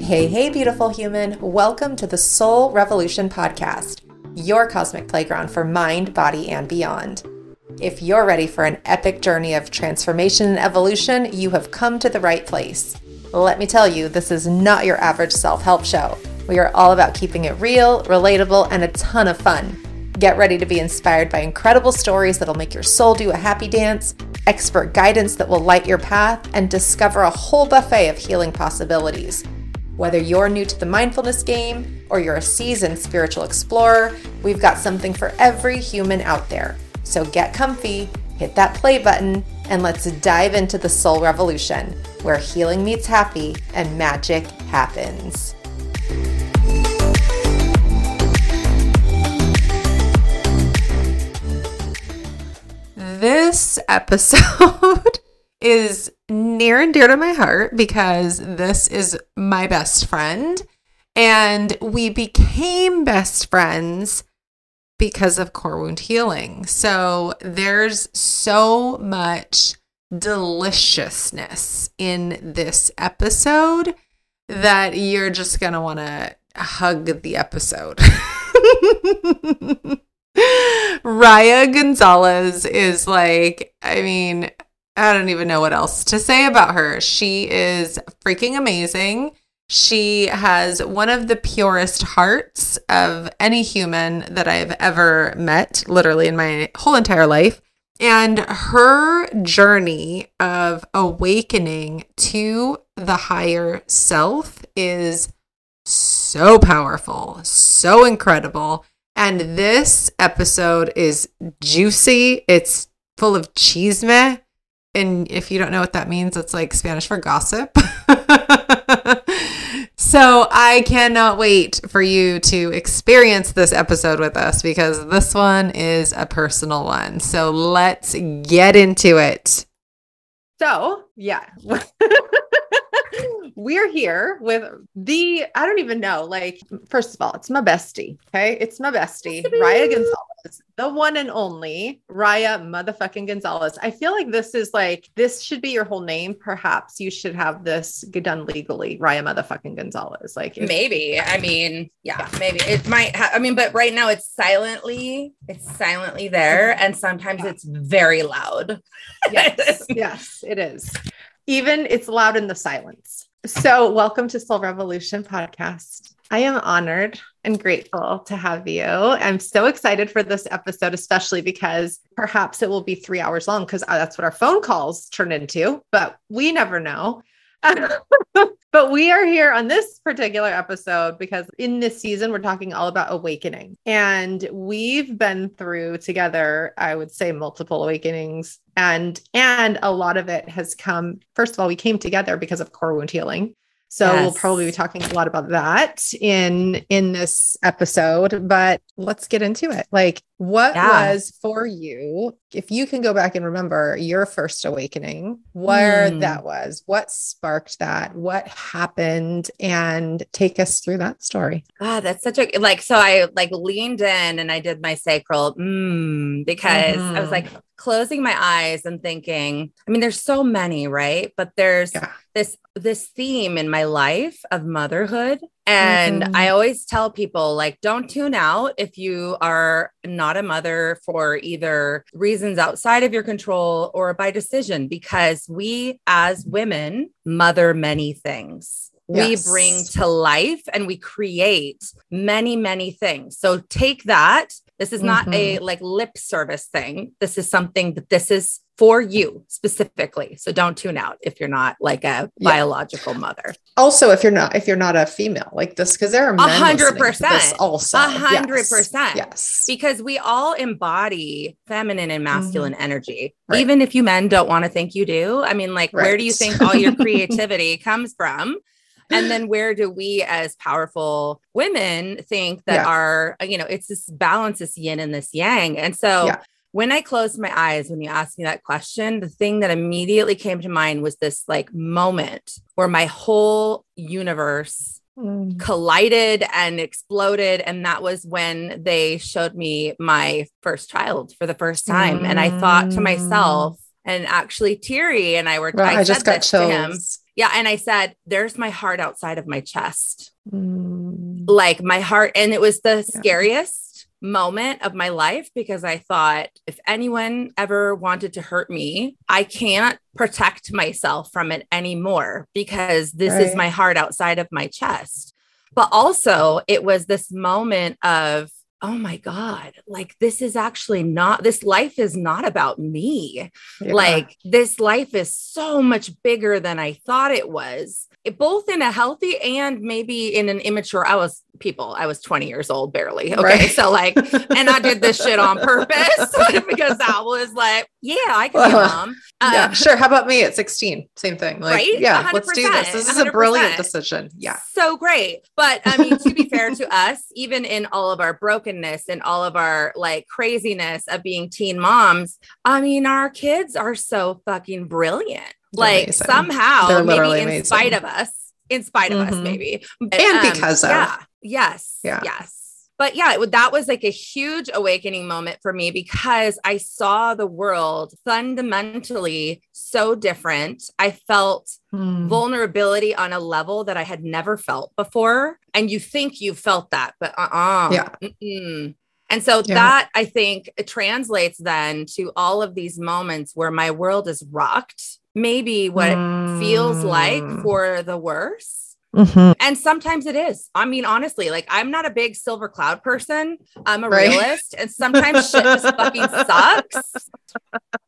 Hey, hey, beautiful human. Welcome to the Soul Revolution Podcast, your cosmic playground for mind, body, and beyond. If you're ready for an epic journey of transformation and evolution, you have come to the right place. Let me tell you, this is not your average self help show. We are all about keeping it real, relatable, and a ton of fun. Get ready to be inspired by incredible stories that'll make your soul do a happy dance, expert guidance that will light your path, and discover a whole buffet of healing possibilities. Whether you're new to the mindfulness game or you're a seasoned spiritual explorer, we've got something for every human out there. So get comfy, hit that play button, and let's dive into the soul revolution, where healing meets happy and magic happens. This episode is near and dear to my heart because this is my best friend. And we became best friends because of core wound healing. So there's so much deliciousness in this episode that you're just going to want to hug the episode. Riah Gonzalez is like, I mean, I don't even know what else to say about her. She is freaking amazing. She has one of the purest hearts of any human that I've ever met, literally in my whole entire life. And her journey of awakening to the higher self is so powerful, so incredible. And this episode is juicy. It's full of chisme. And if you don't know what that means, it's like Spanish for gossip. so I cannot wait for you to experience this episode with us because this one is a personal one. So let's get into it. So, yeah. we're here with the I don't even know. Like, first of all, it's my bestie. Okay. It's my bestie, Riah Gonzalez, the one and only Riah motherfucking Gonzalez. I feel like this is like this should be your whole name. Perhaps you should have this done legally, Riah motherfucking Gonzalez. Like maybe. I mean, yeah, maybe it might ha- I mean, but right now it's silently, it's silently there, mm-hmm. and sometimes yeah. it's very loud. yes, yes, it is. Even it's loud in the silence. So, welcome to Soul Revolution podcast. I am honored and grateful to have you. I'm so excited for this episode, especially because perhaps it will be three hours long because uh, that's what our phone calls turn into, but we never know. but we are here on this particular episode because in this season, we're talking all about awakening. And we've been through together, I would say, multiple awakenings. And and a lot of it has come, first of all, we came together because of core wound healing. So yes. we'll probably be talking a lot about that in in this episode, but let's get into it. Like what yeah. was for you if you can go back and remember your first awakening, where mm. that was, what sparked that, what happened and take us through that story. Ah, that's such a like so I like leaned in and I did my sacral mm, because mm-hmm. I was like mm-hmm. closing my eyes and thinking, I mean there's so many, right? But there's yeah. this this theme in my life of motherhood. And mm-hmm. I always tell people, like, don't tune out if you are not a mother for either reasons outside of your control or by decision, because we as women mother many things. Yes. We bring to life and we create many, many things. So take that. This is not mm-hmm. a like lip service thing. This is something that this is for you specifically. So don't tune out if you're not like a yeah. biological mother. Also, if you're not if you're not a female like this, because there are a hundred percent also a hundred percent yes because we all embody feminine and masculine mm-hmm. energy. Right. Even if you men don't want to think you do, I mean, like, right. where do you think all your creativity comes from? and then where do we as powerful women think that yeah. our you know it's this balance this yin and this yang and so yeah when I closed my eyes, when you asked me that question, the thing that immediately came to mind was this like moment where my whole universe mm. collided and exploded. And that was when they showed me my first child for the first time. Mm. And I thought to myself, and actually teary and I were well, I, I just got chills. Yeah. And I said, there's my heart outside of my chest. Mm. Like my heart. And it was the yeah. scariest moment of my life because I thought if anyone ever wanted to hurt me, I can't protect myself from it anymore because this right. is my heart outside of my chest. But also, it was this moment of oh my God, like this is actually not, this life is not about me. Yeah. Like this life is so much bigger than I thought it was, both in a healthy and maybe in an immature. I was people. I was 20 years old, barely. Okay. Right. So, like, and I did this shit on purpose because I was like, yeah, I can be mom. Uh, yeah, sure. How about me at 16? Same thing. Like, right? yeah, let us do this. This is 100%. a brilliant decision. Yeah. So great. But I mean, to be fair to us, even in all of our brokenness and all of our like craziness of being teen moms, I mean, our kids are so fucking brilliant. Like, amazing. somehow, maybe in amazing. spite of us, in spite of mm-hmm. us, maybe. But, and um, because of. Yeah. Yes. Yeah. Yes. But yeah, it, that was like a huge awakening moment for me because I saw the world fundamentally so different. I felt hmm. vulnerability on a level that I had never felt before. And you think you felt that, but uh uh-uh. uh Yeah. Mm-mm. And so yeah. that I think translates then to all of these moments where my world is rocked, maybe what mm. it feels like hmm. for the worse Mm-hmm. And sometimes it is. I mean, honestly, like I'm not a big silver cloud person. I'm a right. realist, and sometimes shit just fucking sucks.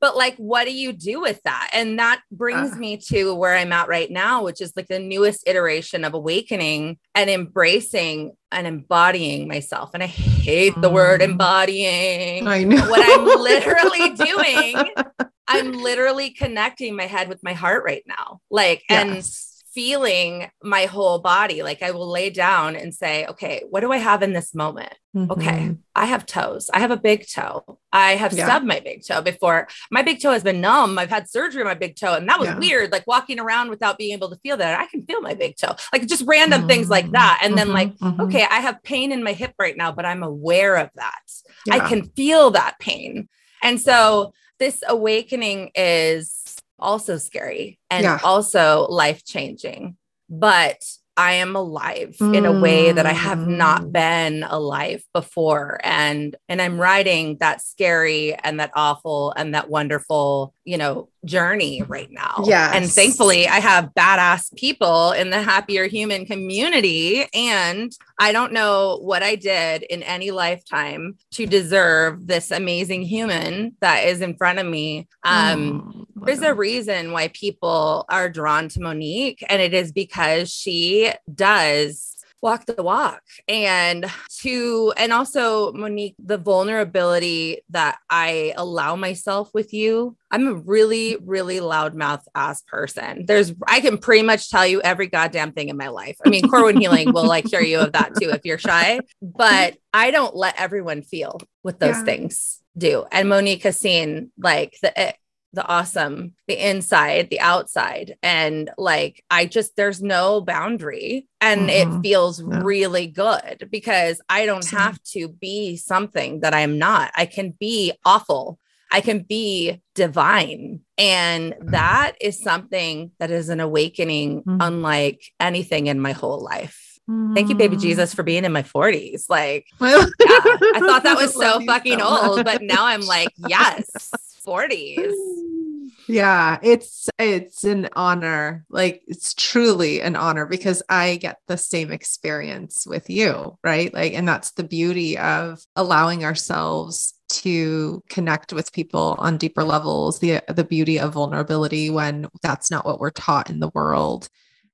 But like, what do you do with that? And that brings uh. me to where I'm at right now, which is like the newest iteration of awakening and embracing and embodying myself. And I hate the word mm. embodying. I know. What I'm literally doing, I'm literally connecting my head with my heart right now. Like, yes. and feeling my whole body. Like I will lay down and say, okay, what do I have in this moment? Mm-hmm. Okay, I have toes. I have a big toe. I have yeah. stubbed my big toe before. My big toe has been numb. I've had surgery on my big toe. And that was yeah. weird, like walking around without being able to feel that. I can feel my big toe, like just random mm-hmm. things like mm-hmm. that. And mm-hmm. then, like, mm-hmm. okay, I have pain in my hip right now, but I'm aware of that. Yeah. I can feel that pain. And so, this awakening is also scary and yeah. also life changing. But I am alive mm. in a way that I have not mm. been alive before. And and I'm riding that scary and that awful and that wonderful, you know, journey right now. Yeah. And thankfully I have badass people in the happier human community. And I don't know what I did in any lifetime to deserve this amazing human that is in front of me. Um, oh, there's a reason why people are drawn to Monique, and it is because she does walk the walk. And to and also monique the vulnerability that i allow myself with you i'm a really really loudmouth ass person. There's i can pretty much tell you every goddamn thing in my life. I mean core wound healing will like hear you of that too if you're shy. But i don't let everyone feel what those yeah. things do. And monique has seen like the the awesome, the inside, the outside. And like, I just, there's no boundary. And mm-hmm. it feels yeah. really good because I don't have to be something that I'm not. I can be awful. I can be divine. And that is something that is an awakening, mm-hmm. unlike anything in my whole life. Thank you, baby mm. Jesus, for being in my 40s. Like, yeah, I thought that was so fucking so old, but now I'm like, yes, 40s. Yeah, it's it's an honor. Like it's truly an honor because I get the same experience with you, right? Like and that's the beauty of allowing ourselves to connect with people on deeper levels, the the beauty of vulnerability when that's not what we're taught in the world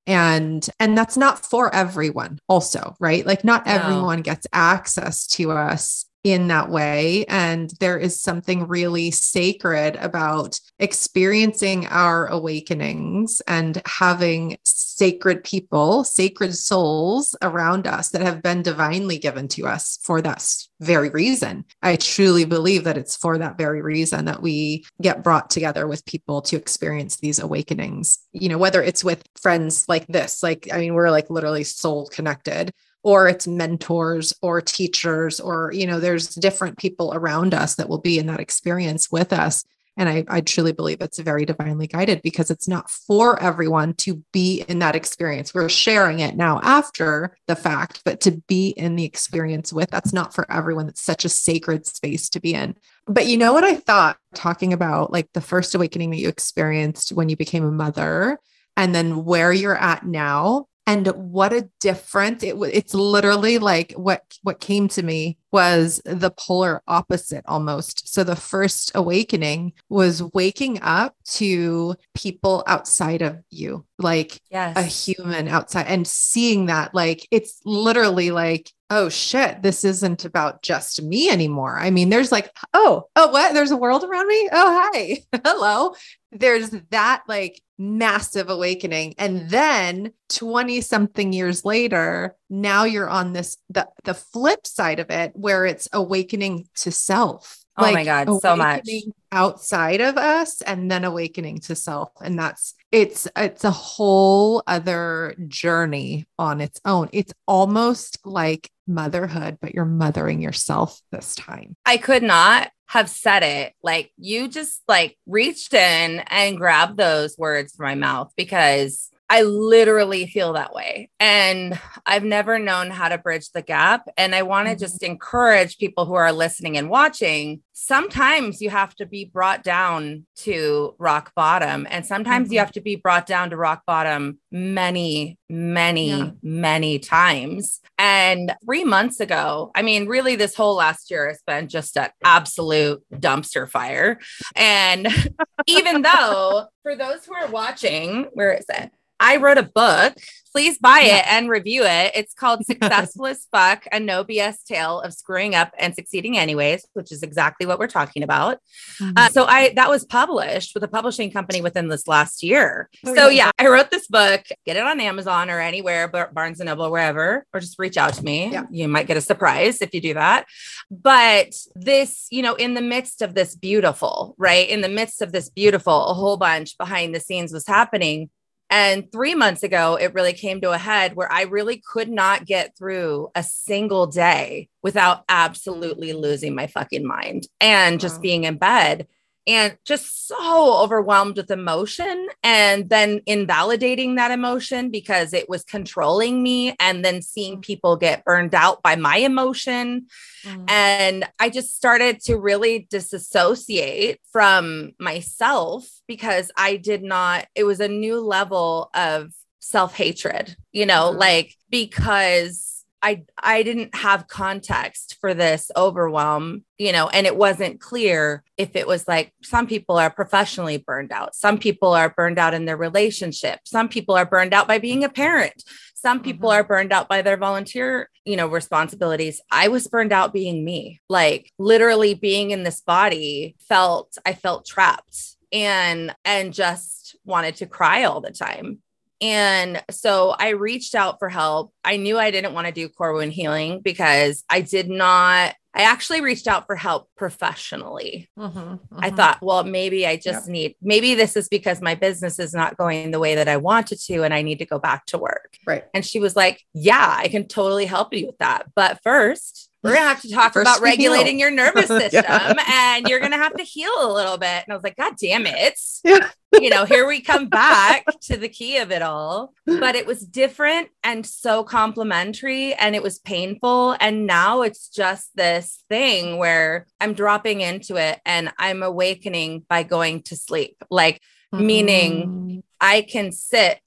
and and that's not for everyone also right like not no. everyone gets access to us in that way. And there is something really sacred about experiencing our awakenings and having sacred people, sacred souls around us that have been divinely given to us for that very reason. I truly believe that it's for that very reason that we get brought together with people to experience these awakenings. You know, whether it's with friends like this, like, I mean, we're like literally soul connected or it's mentors or teachers or you know there's different people around us that will be in that experience with us And I, I truly believe it's very divinely guided because it's not for everyone to be in that experience. We're sharing it now after the fact, but to be in the experience with, that's not for everyone. It's such a sacred space to be in. But you know what I thought talking about like the first awakening that you experienced when you became a mother and then where you're at now and what a difference it was, it's literally like what what came to me was the polar opposite almost. So the first awakening was waking up to people outside of you like yes. a human outside and seeing that like it's literally like oh shit this isn't about just me anymore. I mean there's like oh oh what? There's a world around me? Oh hi. Hello. There's that like massive awakening. And then 20 something years later now you're on this the the flip side of it where it's awakening to self. Oh like my god so much. outside of us and then awakening to self. And that's it's it's a whole other journey on its own. It's almost like motherhood but you're mothering yourself this time. I could not have said it like you just like reached in and grabbed those words from my mouth because I literally feel that way. And I've never known how to bridge the gap. And I want to mm-hmm. just encourage people who are listening and watching. Sometimes you have to be brought down to rock bottom, and sometimes mm-hmm. you have to be brought down to rock bottom many, many, yeah. many times. And three months ago, I mean, really, this whole last year has been just an absolute dumpster fire. And even though, for those who are watching, where is it? I wrote a book. Please buy yeah. it and review it. It's called Successful as Fuck, a no BS tale of screwing up and succeeding anyways, which is exactly what we're talking about. Mm-hmm. Uh, so I that was published with a publishing company within this last year. Oh, so yeah. yeah, I wrote this book. Get it on Amazon or anywhere, Barnes and Noble, wherever, or just reach out to me. Yeah. You might get a surprise if you do that. But this, you know, in the midst of this beautiful, right? In the midst of this beautiful, a whole bunch behind the scenes was happening and three months ago, it really came to a head where I really could not get through a single day without absolutely losing my fucking mind and just wow. being in bed and just so overwhelmed with emotion and then invalidating that emotion because it was controlling me and then seeing mm. people get burned out by my emotion mm. and i just started to really disassociate from myself because i did not it was a new level of self-hatred you know mm. like because I I didn't have context for this overwhelm, you know, and it wasn't clear if it was like some people are professionally burned out, some people are burned out in their relationship, some people are burned out by being a parent, some people mm-hmm. are burned out by their volunteer, you know, responsibilities. I was burned out being me. Like literally being in this body felt I felt trapped and and just wanted to cry all the time and so I reached out for help. I knew I didn't want to do core wound healing because I did not. I actually reached out for help professionally. Mm-hmm, mm-hmm. I thought, well, maybe I just need, maybe this is because my business is not going the way that I wanted to and I need to go back to work. Right. And she was like, yeah, I can totally help you with that. But first, we're gonna have to talk about regulating your nervous system yeah. and you're gonna have to heal a little bit. And I was like, God damn it. Yeah. you know, here we come back to the key of it all. But it was different and so complimentary and it was painful. And now it's just this thing where I'm dropping into it and I'm awakening by going to sleep. Like, mm-hmm. meaning I can sit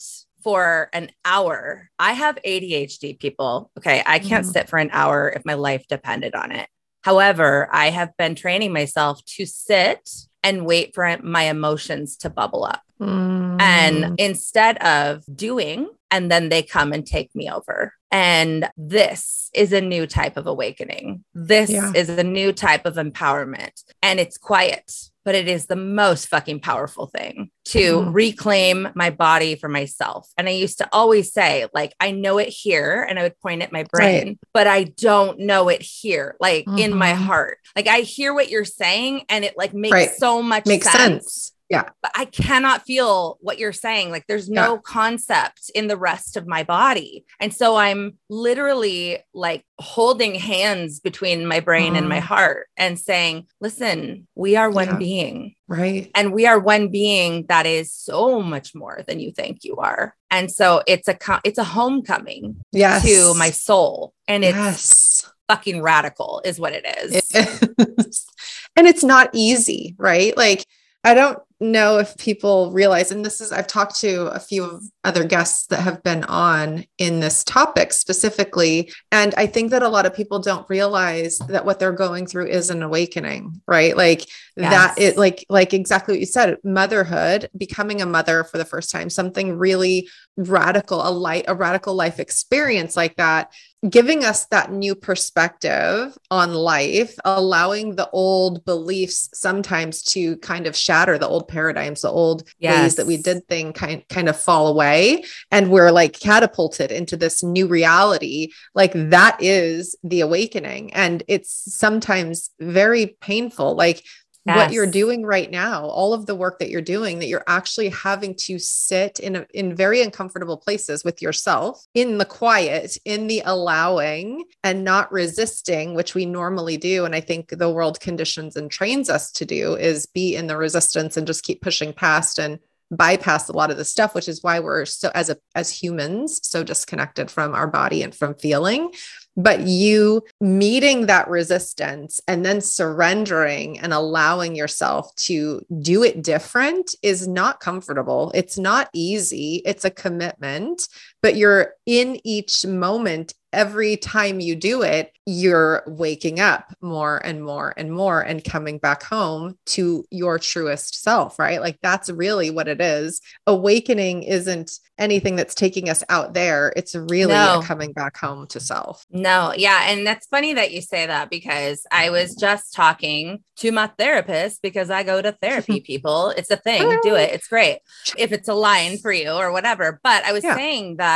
for an hour. I have ADHD people. Okay. I can't mm-hmm. sit for an hour if my life depended on it. However, I have been training myself to sit and wait for my emotions to bubble up. Mm. And instead of doing, and then they come and take me over. And this is a new type of awakening. This yeah. is a new type of empowerment. And it's quiet but it is the most fucking powerful thing to mm. reclaim my body for myself. And I used to always say, like, I know it here, and I would point at my brain, right. but I don't know it here, like mm-hmm. in my mm-hmm. heart. Like, I hear what you're saying, and it like makes right. so much makes sense. sense. Yeah. But I cannot feel what you're saying. Like there's no yeah. concept in the rest of my body. And so I'm literally like holding hands between my brain mm. and my mm. heart and saying, listen, we are one yeah. being. Right. And we are one being that is so much more than you think you are. And so it's a it's a homecoming yes. to my soul. And it's yes. fucking radical is what it is. It is. and it's not easy, right? Like I don't know if people realize, and this is, I've talked to a few of other guests that have been on in this topic specifically. And I think that a lot of people don't realize that what they're going through is an awakening, right? Like yes. that it like, like exactly what you said, motherhood, becoming a mother for the first time, something really radical, a light, a radical life experience like that giving us that new perspective on life, allowing the old beliefs sometimes to kind of shatter the old paradigms, the old yes. ways that we did things kind, kind of fall away. And we're like catapulted into this new reality. Like that is the awakening. And it's sometimes very painful. Like yes. what you're doing right now, all of the work that you're doing, that you're actually having to sit in a, in very uncomfortable places with yourself, in the quiet, in the allowing, and not resisting, which we normally do. And I think the world conditions and trains us to do is be in the resistance and just keep pushing past and bypass a lot of the stuff which is why we're so as a as humans so disconnected from our body and from feeling but you meeting that resistance and then surrendering and allowing yourself to do it different is not comfortable. It's not easy. It's a commitment, but you're in each moment every time you do it, you're waking up more and more and more and coming back home to your truest self, right? Like that's really what it is. Awakening isn't anything that's taking us out there. It's really no. coming back home to self. No, yeah. And that's funny that you say that because I was just talking to my therapist because I go to therapy, people. It's a thing, do it. It's great if it's aligned for you or whatever. But I was yeah. saying that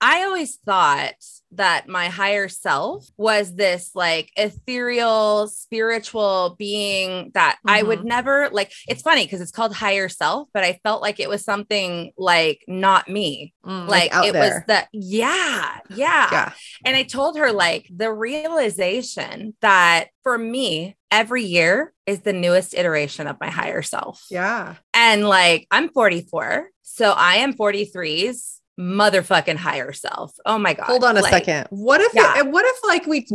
I always thought that my higher self was this like ethereal spiritual being that mm-hmm. I would mm-hmm. never like it's funny because it's called higher self but I felt like it was something like not me mm, like, like it there. was the yeah, yeah yeah and I told her like the realization that for me every year is the newest iteration of my higher self yeah and like I'm 44 so I am 43's motherfucking higher self. Oh my god. Hold on a like, second. What if yeah. it, what if like we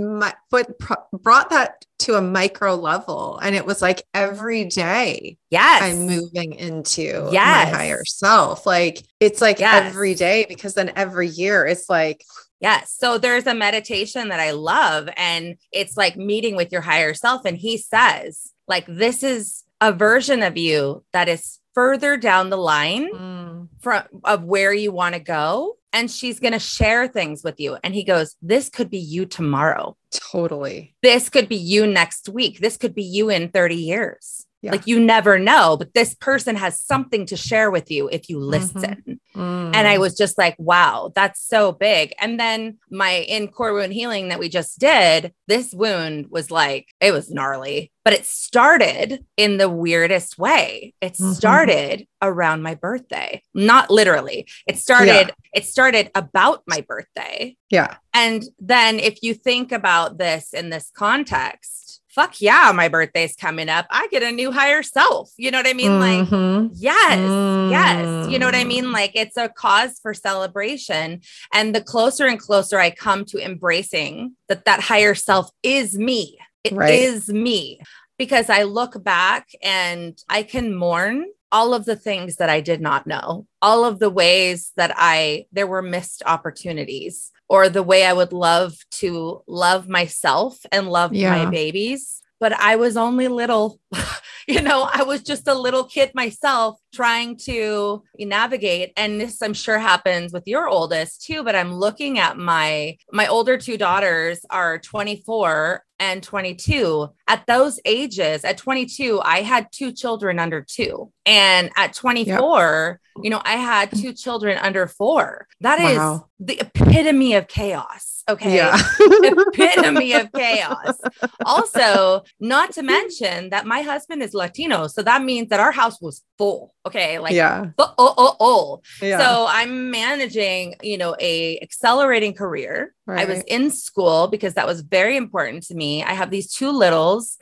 put brought that to a micro level and it was like every day yes I'm moving into yes. my higher self. Like it's like yes. every day because then every year it's like Yes. So there's a meditation that I love and it's like meeting with your higher self and he says like this is a version of you that is further down the line mm. from of where you want to go and she's going to share things with you. And he goes this could be you tomorrow. Totally. This could be you next week. This could be you in 30 years yeah. like you never know but this person has something to share with you if you mm-hmm. listen mm-hmm. mm. and i was just like wow that's so big and then my in core wound healing that we just did this wound was like it was gnarly but it started in the weirdest way. It mm-hmm. started around my birthday. Not literally. It started yeah. it started about my birthday. Yeah. And then if you think about this in this context, fuck yeah, my birthday's coming up. I get a new higher self. You know what I mean? Mm-hmm. Like, yes, mm. yes. You know what I mean? Like, it's a cause for celebration. And the closer and closer I come to embracing that that higher self is me, it right. is me because I look back and I can mourn all of the things that I did not know, all of the ways that I, there were missed opportunities, or the way I would love to love myself and love yeah. my babies. But I was only little. you know, I was just a little kid myself trying to navigate. And this I'm sure happens with your oldest too, but I'm looking at my my older two daughters are 24 and 22. At those ages, at 22, I had two children under two. And at 24, yep You know, I had two children under four. That wow. is the epitome of chaos. Okay. Yeah. epitome of chaos. Also, not to mention that my husband is Latino. So that means that our house was full. Okay. Like, yeah. oh, oh, oh. Yeah. So I'm managing, you know, a accelerating career. Right. I was in school because that was very important to me. I have these two littles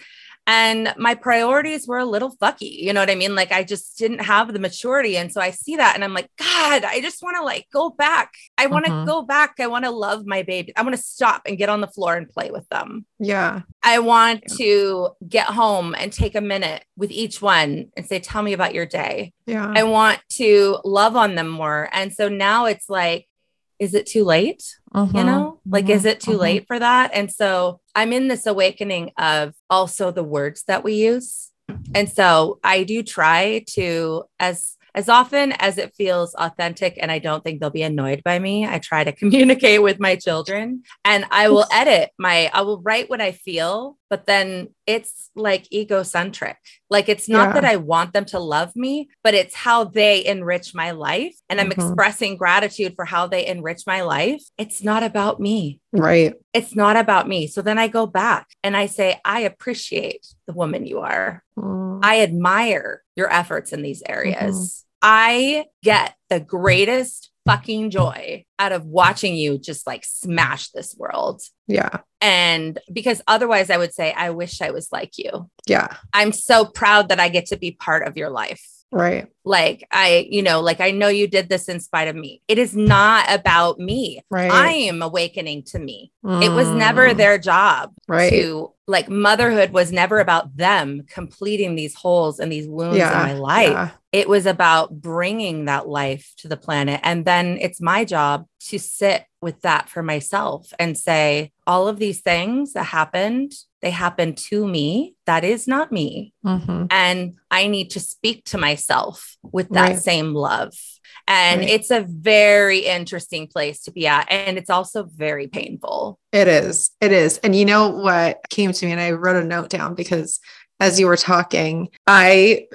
and my priorities were a little fucky. You know what I mean? Like I just didn't have the maturity. And so I see that and I'm like, God, I just want to like go back. I want to mm-hmm. go back. I want to love my baby. I want to stop and get on the floor and play with them. Yeah. I want yeah. to get home and take a minute with each one and say, Tell me about your day. Yeah. I want to love on them more. And so now it's like, is it too late? Mm-hmm. You know, like, mm-hmm. is it too mm-hmm. late for that? And so I'm in this awakening of also the words that we use. And so I do try to, as as often as it feels authentic and I don't think they'll be annoyed by me, I try to communicate with my children and I will edit my, I will write what I feel, but then it's like egocentric. Like it's not yeah. that I want them to love me, but it's how they enrich my life. And I'm mm-hmm. expressing gratitude for how they enrich my life. It's not about me. Right. It's not about me. So then I go back and I say, I appreciate the woman you are. Mm. I admire your efforts in these areas. Mm-hmm. I get the greatest fucking joy out of watching you just like smash this world. Yeah. And because otherwise, I would say, I wish I was like you. Yeah. I'm so proud that I get to be part of your life. Right. Like I, you know, like I know you did this in spite of me. It is not about me. Right. I am awakening to me. Mm. It was never mm. their job right. to like motherhood was never about them completing these holes and these wounds yeah. in my life. Yeah. It was about bringing that life to the planet. And then it's my job to sit with that for myself and say, all of these things that happened, they happened to me. That is not me. Mm-hmm. And I need to speak to myself with that right. same love. And right. it's a very interesting place to be at. And it's also very painful. It is. It is. And you know what came to me? And I wrote a note down because as you were talking, I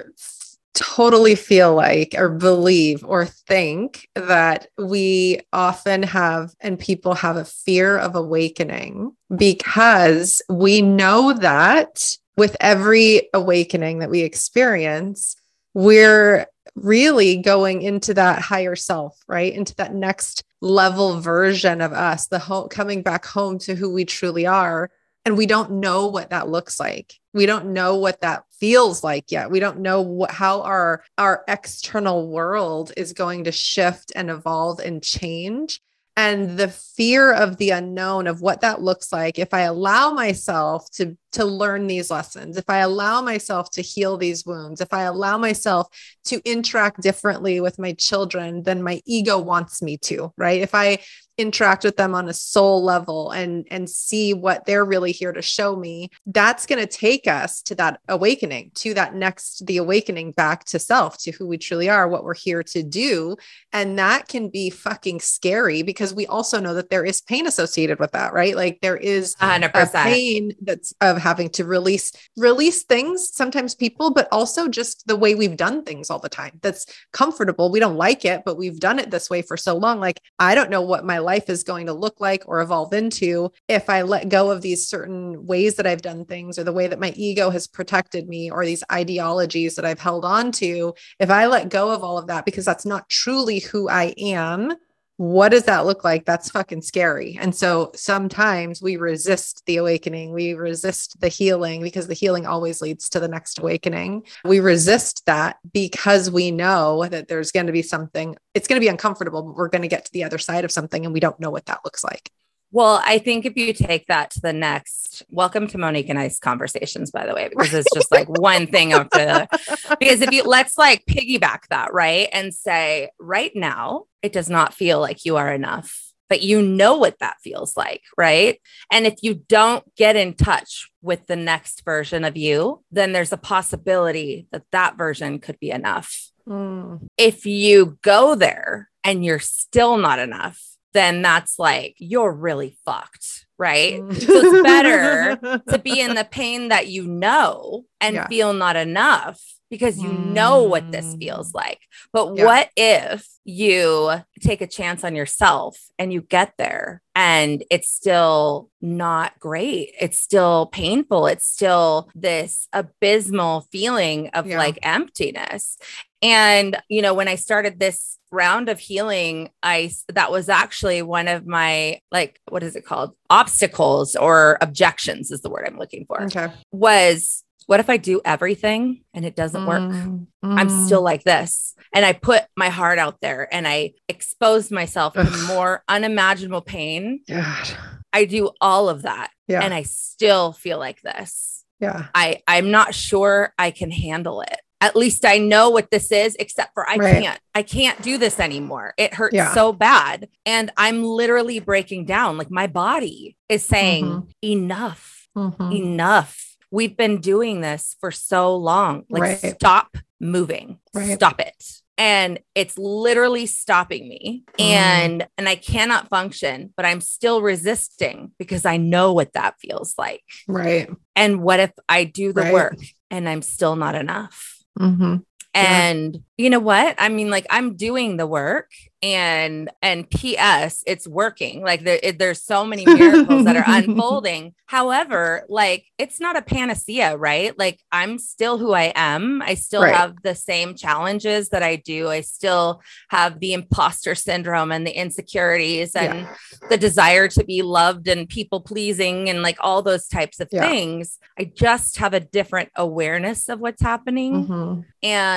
totally feel like or believe or think that we often have and people have a fear of awakening because we know that with every awakening that we experience, we're really going into that higher self, right? Into that next level version of us, the whole coming back home to who we truly are. And we don't know what that looks like. We don't know what that feels like yet. We don't know how our our external world is going to shift and evolve and change and the fear of the unknown of what that looks like if i allow myself to to learn these lessons if i allow myself to heal these wounds if i allow myself to interact differently with my children than my ego wants me to right if i interact with them on a soul level and and see what they're really here to show me that's going to take us to that awakening to that next the awakening back to self to who we truly are what we're here to do. And that can be fucking scary because we also know that there is pain associated with that right? Like there is 100% pain that's of having to release release things sometimes people but also just the way we've done things all the time that's comfortable. We don't like it but we've done it this way for so long. Like i don't know what my life is going to look like or evolve into if I let go of these certain ways that I've done things or the way that my ego has protected me or these ideologies that I've held on to. If I let go of all of that because that's not truly who I am, what does that look like? That's fucking scary. And so sometimes we resist the awakening. We resist the healing because the healing always leads to the next awakening. We resist that because we know that there's going to be something, it's going to be uncomfortable, but we're going to get to the other side of something and we don't know what that looks like. Well, I think if you take that to the next, welcome to Monique and I's conversations, by the way, because it's just like one thing after the, because if you let's like piggyback that, right? And say, right now, it does not feel like you are enough, but you know what that feels like, right? And if you don't get in touch with the next version of you, then there's a possibility that that version could be enough. Mm. If you go there and you're still not enough, then that's like you're really fucked, right? Mm. so it's better to be in the pain that you know and yeah. feel not enough because you mm. know what this feels mm. like. But yeah. what if you take a chance on yourself and you get there and it's still not great? It's still painful. It's still this abysmal feeling of yeah. like emptiness. And, you know, when I started this round of healing, I that was actually one of my like what is it called? Obstacles or objections is the word I'm looking for. Okay. Was what if I do everything and it doesn't work? Mm, I'm still like this. And I put my heart out there and I exposed myself to more unimaginable pain. God. I do all of that. Yeah. And I still feel like this. Yeah. I, I'm not sure I can handle it at least I know what this is, except for I right. can't, I can't do this anymore. It hurts yeah. so bad. And I'm literally breaking down. Like my body is saying, mm-hmm. enough, mm-hmm. enough. We've been doing this for so long. Like, right. stop moving, right. stop it. And it's literally stopping me. Mm. And and I cannot function, but I'm still resisting because I know what that feels like. Right. And what if I do the work and I'm still not enough? Mm-hmm. And yeah. you know what? I mean, like I'm doing the work and and ps it's working like there, it, there's so many miracles that are unfolding however like it's not a panacea right like i'm still who i am i still right. have the same challenges that i do i still have the imposter syndrome and the insecurities and yeah. the desire to be loved and people pleasing and like all those types of yeah. things i just have a different awareness of what's happening mm-hmm. and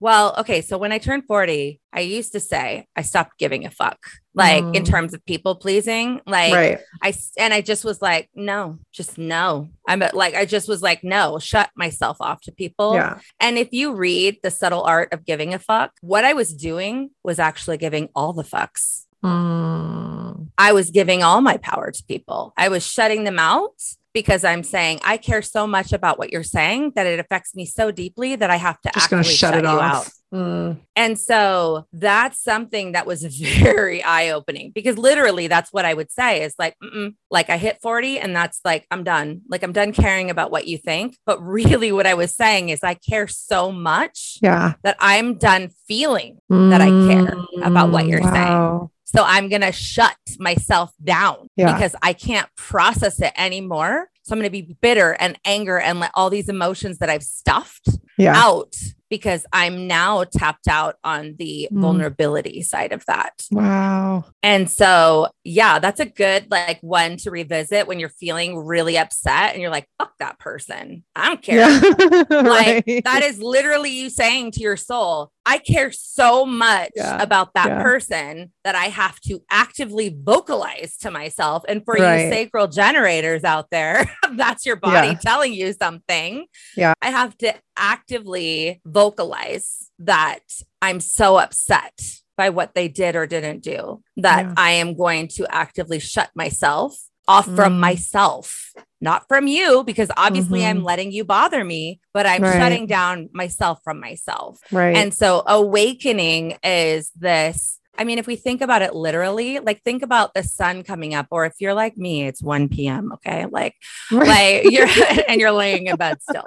well okay so when i turned 40 I used to say I stopped giving a fuck, like mm. in terms of people pleasing. Like right. I and I just was like, no, just no. I'm like, I just was like, no, shut myself off to people. Yeah. And if you read the subtle art of giving a fuck, what I was doing was actually giving all the fucks. Mm. I was giving all my power to people. I was shutting them out because I'm saying I care so much about what you're saying that it affects me so deeply that I have to just to shut, shut it off. Out. Mm. And so that's something that was very eye opening because literally that's what I would say is like, like I hit 40 and that's like, I'm done. Like I'm done caring about what you think. But really, what I was saying is I care so much yeah. that I'm done feeling mm. that I care about what you're wow. saying. So I'm going to shut myself down yeah. because I can't process it anymore. So I'm going to be bitter and anger and let all these emotions that I've stuffed yeah. out because I'm now tapped out on the mm. vulnerability side of that. Wow. And so, yeah, that's a good like one to revisit when you're feeling really upset and you're like, fuck that person. I don't care. Yeah. like right. that is literally you saying to your soul, I care so much yeah. about that yeah. person that I have to actively vocalize to myself. And for right. you sacral generators out there, that's your body telling you something. Yeah. I have to actively vocalize that I'm so upset by what they did or didn't do that yeah. I am going to actively shut myself off mm. from myself, not from you, because obviously mm-hmm. I'm letting you bother me, but I'm right. shutting down myself from myself. Right. And so awakening is this I mean, if we think about it literally, like think about the sun coming up, or if you're like me, it's 1 p.m. Okay. Like, like you're and you're laying in bed still.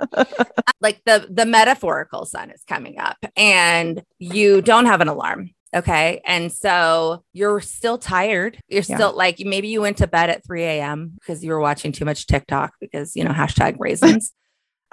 like the the metaphorical sun is coming up and you don't have an alarm. Okay. And so you're still tired. You're yeah. still like maybe you went to bed at 3 a.m. because you were watching too much TikTok because, you know, hashtag raisins.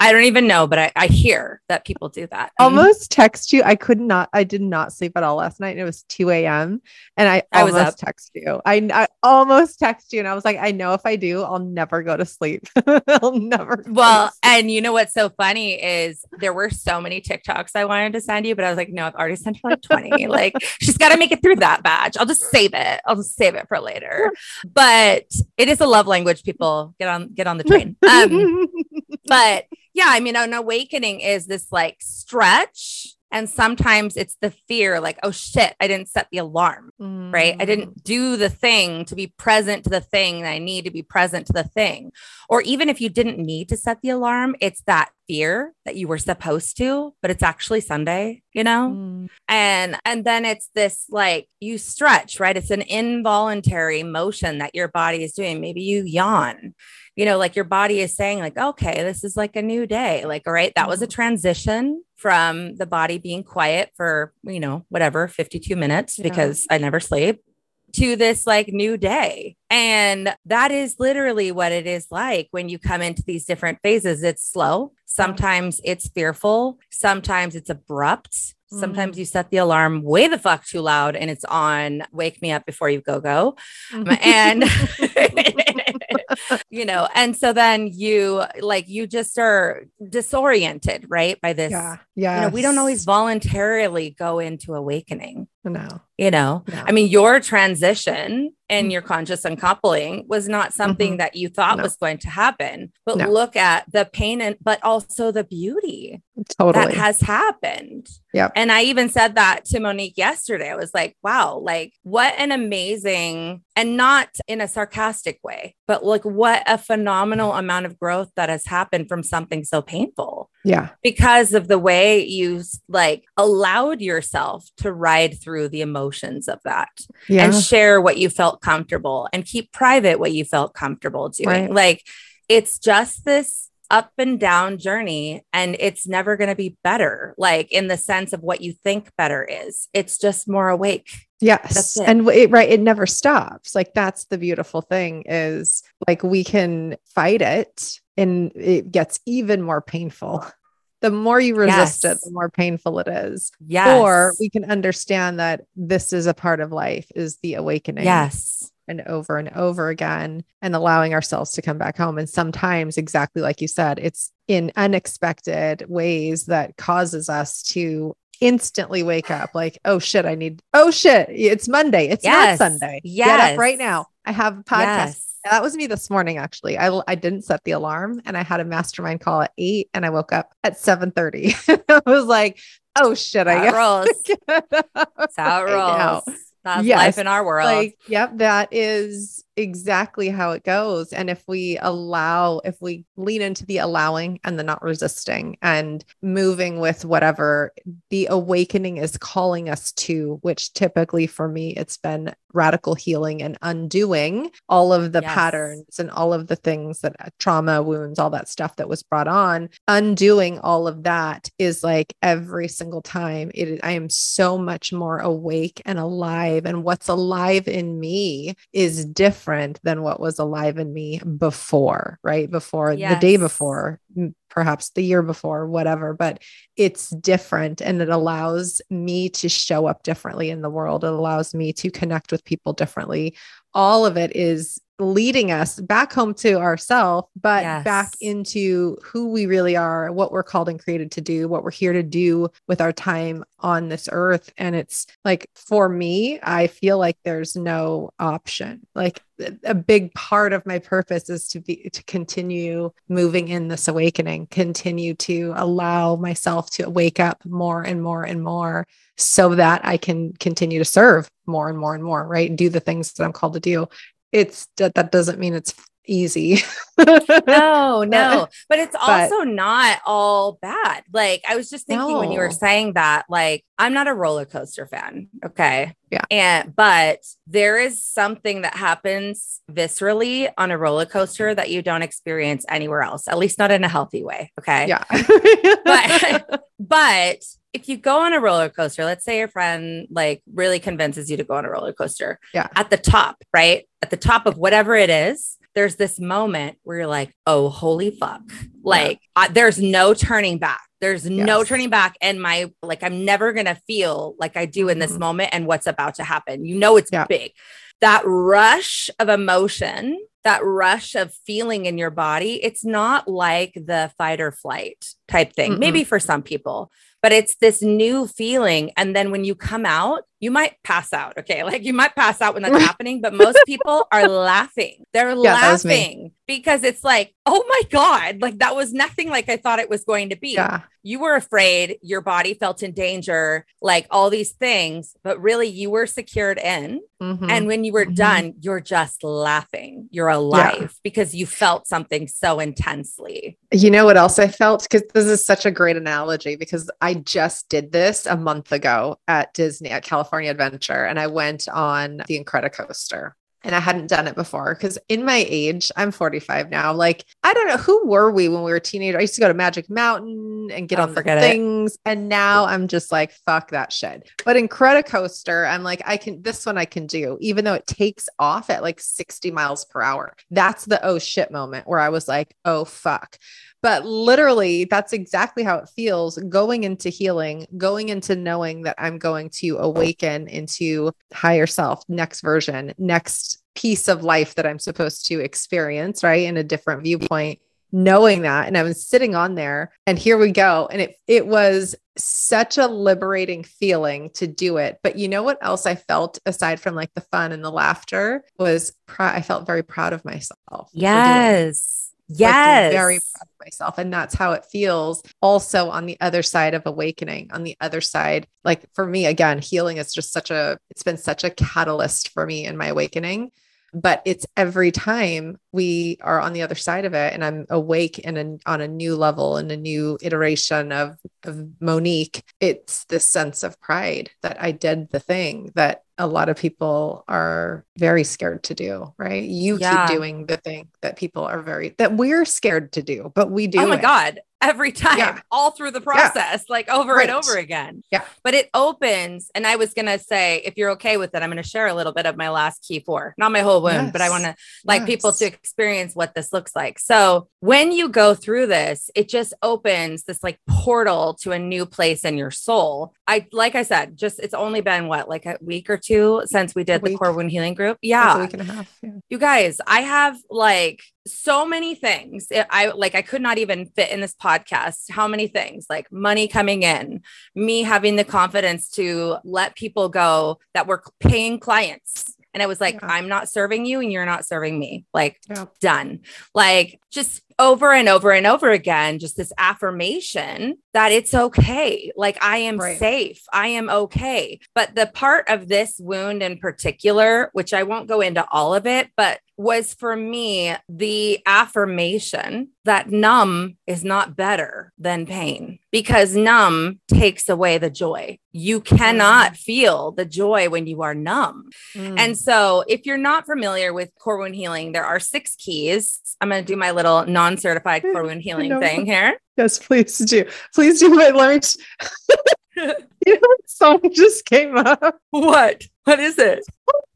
I don't even know, but I, I hear that people do that. Almost text you. I could not, I did not sleep at all last night. And it was 2 a.m. And I, I almost was text you. I, I almost text you. And I was like, I know if I do, I'll never go to sleep. I'll never. Well, and you know what's so funny is there were so many TikToks I wanted to send you, but I was like, no, I've already sent her like 20. like she's got to make it through that batch. I'll just save it. I'll just save it for later. But it is a love language. People get on, get on the train. Um, but yeah, I mean, an awakening is this like stretch. And sometimes it's the fear, like, oh shit, I didn't set the alarm, mm. right? I didn't mm. do the thing to be present to the thing that I need to be present to the thing. Or even if you didn't need to set the alarm, it's that fear that you were supposed to, but it's actually Sunday, you know? Mm. And and then it's this like you stretch, right? It's an involuntary motion that your body is doing. Maybe you yawn you know, like your body is saying, like, okay, this is like a new day. Like, all right, that was a mm-hmm. transition from the body being quiet for, you know, whatever, 52 minutes because yeah. I never sleep to this like new day. And that is literally what it is like when you come into these different phases. It's slow. Sometimes it's fearful. Sometimes it's abrupt. Sometimes mm. you set the alarm way the fuck too loud and it's on wake me up before you go go. and you know, and so then you like you just are disoriented, right? By this. Yeah. Yeah. You know, we don't always voluntarily go into awakening. No. You know, no. I mean, your transition and mm. your conscious uncoupling was not something mm-hmm. that you thought no. was going to happen. But no. look at the pain and but also the beauty totally. that has happened. Yeah. And I even said that to Monique yesterday. I was like, wow, like what an amazing and not in a sarcastic way, but like what a phenomenal amount of growth that has happened from something so painful. Yeah. Because of the way you like allowed yourself to ride through the emotions of that yeah. and share what you felt comfortable and keep private what you felt comfortable doing. Right. Like it's just this up and down journey and it's never going to be better like in the sense of what you think better is it's just more awake yes it. and it, right it never stops like that's the beautiful thing is like we can fight it and it gets even more painful the more you resist yes. it the more painful it is yes. or we can understand that this is a part of life is the awakening yes and over and over again and allowing ourselves to come back home. And sometimes, exactly like you said, it's in unexpected ways that causes us to instantly wake up like, oh shit, I need, oh shit, it's Monday. It's yes. not Sunday. Yes. Get up right now. I have a podcast. Yes. That was me this morning, actually. I, I didn't set the alarm and I had a mastermind call at eight and I woke up at 7 30. I was like, oh shit, I got rolls. That's how it rolls. That's yes. life in our world. Like, yep, that is exactly how it goes. And if we allow, if we lean into the allowing and the not resisting and moving with whatever the awakening is calling us to, which typically for me, it's been radical healing and undoing all of the yes. patterns and all of the things that uh, trauma, wounds, all that stuff that was brought on, undoing all of that is like every single time it I am so much more awake and alive and what's alive in me is different than what was alive in me before, right? Before yes. the day before, perhaps the year before, whatever, but it's different and it allows me to show up differently in the world. It allows me to connect with people differently. All of it is leading us back home to ourselves, but yes. back into who we really are, what we're called and created to do, what we're here to do with our time on this earth. And it's like for me, I feel like there's no option. Like a big part of my purpose is to be to continue moving in this awakening, continue to allow myself to wake up more and more and more so that I can continue to serve more and more and more, right? Do the things that I'm called to do it's that that doesn't mean it's easy. no, no. But it's also but, not all bad. Like I was just thinking no. when you were saying that, like I'm not a roller coaster fan. Okay. Yeah. And but there is something that happens viscerally on a roller coaster that you don't experience anywhere else, at least not in a healthy way. Okay. Yeah. but but if you go on a roller coaster, let's say your friend like really convinces you to go on a roller coaster. Yeah. At the top, right? At the top of whatever it is, there's this moment where you're like, oh, holy fuck. Like, yeah. I, there's no turning back. There's yes. no turning back. And my, like, I'm never going to feel like I do in this mm-hmm. moment and what's about to happen. You know, it's yeah. big. That rush of emotion that rush of feeling in your body, it's not like the fight or flight type thing. Mm-mm. Maybe for some people, but it's this new feeling. And then when you come out, you might pass out. Okay. Like you might pass out when that's happening, but most people are laughing. They're yeah, laughing because it's like, oh my God, like that was nothing like I thought it was going to be. Yeah. You were afraid, your body felt in danger, like all these things, but really you were secured in. Mm-hmm. And when you were mm-hmm. done, you're just laughing. You're alive yeah. because you felt something so intensely. You know what else I felt? Because this is such a great analogy because I just did this a month ago at Disney at California Adventure and I went on the Incredicoaster. and I hadn't done it before because in my age, I'm 45 now. Like, I don't know who were we when we were teenagers. I used to go to Magic Mountain and get oh, on the things, it. and now I'm just like, fuck that shit. But in Coaster, I'm like, I can this one I can do, even though it takes off at like 60 miles per hour. That's the oh shit moment where I was like, oh fuck. But literally, that's exactly how it feels going into healing, going into knowing that I'm going to awaken into higher self, next version, next piece of life that I'm supposed to experience, right? In a different viewpoint knowing that. And I was sitting on there and here we go. And it it was such a liberating feeling to do it. But you know what else I felt aside from like the fun and the laughter was pr- I felt very proud of myself yes Yes. Like, very proud of myself. And that's how it feels also on the other side of awakening, on the other side. Like for me, again, healing is just such a, it's been such a catalyst for me in my awakening. But it's every time we are on the other side of it and I'm awake and on a new level and a new iteration of, of Monique, it's this sense of pride that I did the thing that a lot of people are very scared to do, right? You yeah. keep doing the thing that people are very that we're scared to do, but we do. Oh my it. god, every time, yeah. all through the process, yeah. like over right. and over again. Yeah. But it opens, and I was gonna say, if you're okay with it, I'm gonna share a little bit of my last key four, not my whole wound, yes. but I want to like yes. people to experience what this looks like. So when you go through this, it just opens this like portal to a new place in your soul. I like I said, just it's only been what like a week or two since we did the core wound healing group. Yeah. a week and a half. Yeah. You guys, I have like so many things. I like I could not even fit in this podcast. How many things? Like money coming in, me having the confidence to let people go that were paying clients and I was like, yeah. I'm not serving you and you're not serving me. Like, yeah. done. Like, just over and over and over again, just this affirmation that it's okay. Like, I am right. safe. I am okay. But the part of this wound in particular, which I won't go into all of it, but was for me the affirmation that numb is not better than pain because numb takes away the joy. You cannot mm. feel the joy when you are numb. Mm. And so, if you're not familiar with core wound healing, there are six keys. I'm going to do my little non certified core wound healing thing here. Yes, please do. Please do. Wait, let me. you know, song just came up. What? What is it?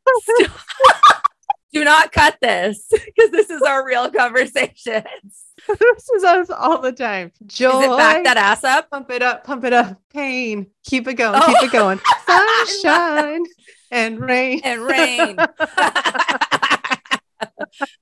do not cut this because this is our real conversations. this is us all the time. Joy. Is it back that ass up? Pump it up, pump it up. Pain. Keep it going, oh. keep it oh. going. Sunshine and rain. And rain.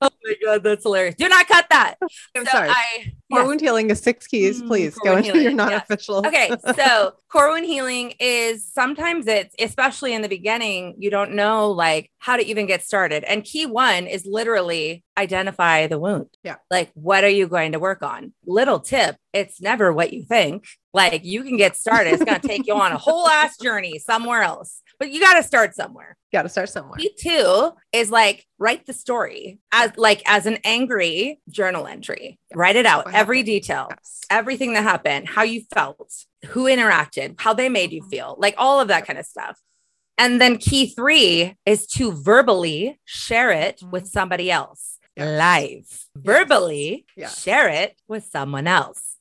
Oh my god, that's hilarious. Do not cut that. I'm so sorry. I, core yeah. wound healing is six keys. Mm, please go into your non-official. Yeah. Okay, so core wound healing is sometimes it's especially in the beginning, you don't know like how to even get started. And key one is literally identify the wound. Yeah. Like what are you going to work on? Little tip, it's never what you think. Like you can get started. It's going to take you on a whole ass journey somewhere else but you got to start somewhere. Got to start somewhere. Me too is like write the story as like as an angry journal entry. Write it out, every detail, yes. everything that happened, how you felt, who interacted, how they made you mm-hmm. feel, like all of that kind of stuff. And then key three is to verbally share it mm-hmm. with somebody else yes. live. Yes. Verbally share it with someone else.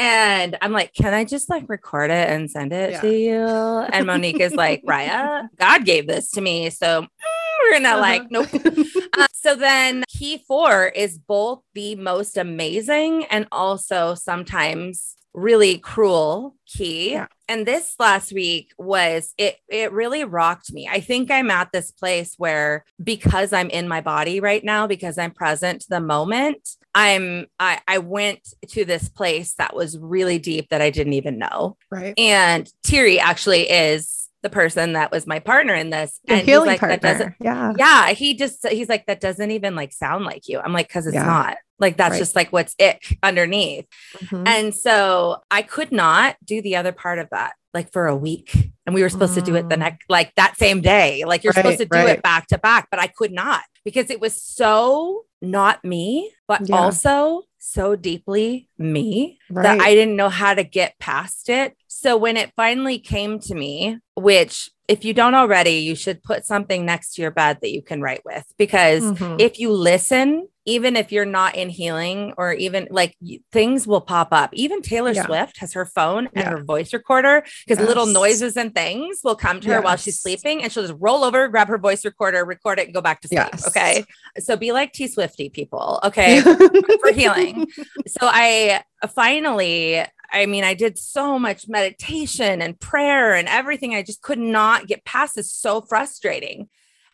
And I'm like, can I just like record it and send it yeah. to you? And Monique is like, Riah, God gave this to me. So we're gonna uh-huh. like, nope. uh, so then key four is both the most amazing and also sometimes really cruel key. Yeah. And this last week was it it really rocked me. I think I'm at this place where because I'm in my body right now because I'm present to the moment, I'm I I went to this place that was really deep that I didn't even know. Right. And Thierry actually is the person that was my partner in this. Your and healing like, partner. That doesn't, yeah. Yeah. He just, he's like, that doesn't even like sound like you. I'm like, cause it's yeah. not like, that's right. just like what's ick underneath. Mm-hmm. And so I could not do the other part of that like for a week. And we were supposed mm. to do it the mm. next, like that same day. Like you're right, supposed to do right. it back to back, but I could not because it was so not me, but yeah. also so deeply me right. that I didn't know how to get past it. So when it finally came to me, which if you don't already, you should put something next to your bed that you can write with because mm-hmm. if you listen, even if you're not in healing or even like things will pop up. Even Taylor yeah. Swift has her phone and yeah. her voice recorder because yes. little noises and things will come to yes. her while she's sleeping and she'll just roll over, grab her voice recorder, record it, and go back to sleep. Yes. Okay. So be like T Swifty people. Okay. for healing. So I finally I mean, I did so much meditation and prayer and everything. I just could not get past this. So frustrating.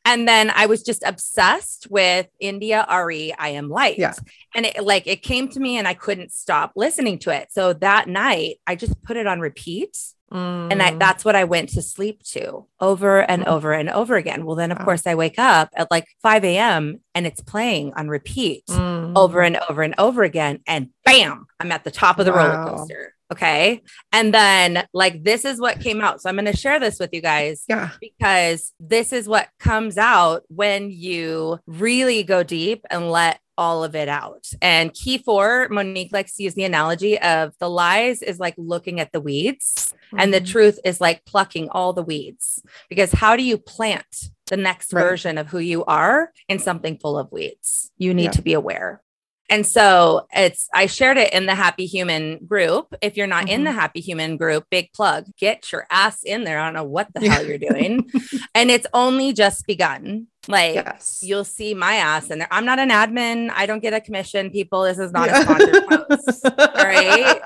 And then I was just obsessed with India.Arie, I Am Light. Yeah. And it like it came to me and I couldn't stop listening to it. So that night I just put it on repeat. Mm. And I, mm. that's what I went to sleep to over and mm. over and over again. Well, then, of wow. course, I wake up at like 5 a.m. and it's playing on repeat mm. Over and over and over again. And bam, I'm at the top of the wow. roller coaster. Okay. And then, like, this is what came out. So I'm going to share this with you guys. Yeah. Because this is what comes out when you really go deep and let all of it out. And key four, Monique likes to use the analogy of the lies is like looking at the weeds, mm-hmm. and the mm-hmm. truth is like plucking all the weeds. Because how do you plant the next right. version of who you are in something full of weeds? You need yeah. to be aware. And so it's, I shared it in the Happy Human group. If you're not mm-hmm. in the mm-hmm. Happy Human group, big plug, get your ass in there. I don't know what the hell you're doing. and it's only just begun. Like yes. you'll see my ass in there. I'm not an admin. I don't get a commission, people. This is not yeah. a sponsored post. All right.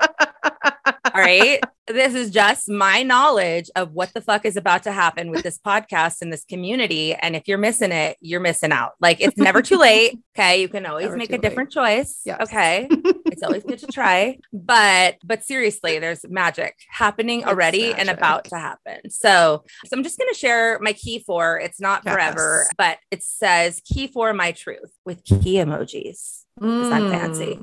All right. This is just my knowledge of what the fuck is about to happen with this podcast and this community. And if you're missing it, you're missing out. Like it's never too late. Okay. You can always never make a late. different choice. Yes. Okay. it's always good to try. But but seriously, there's magic happening it's already magic. and about to happen. So so I'm just gonna share my key four. It's not yes. forever, but it says key for my truth with key emojis. Mm. I'm fancy.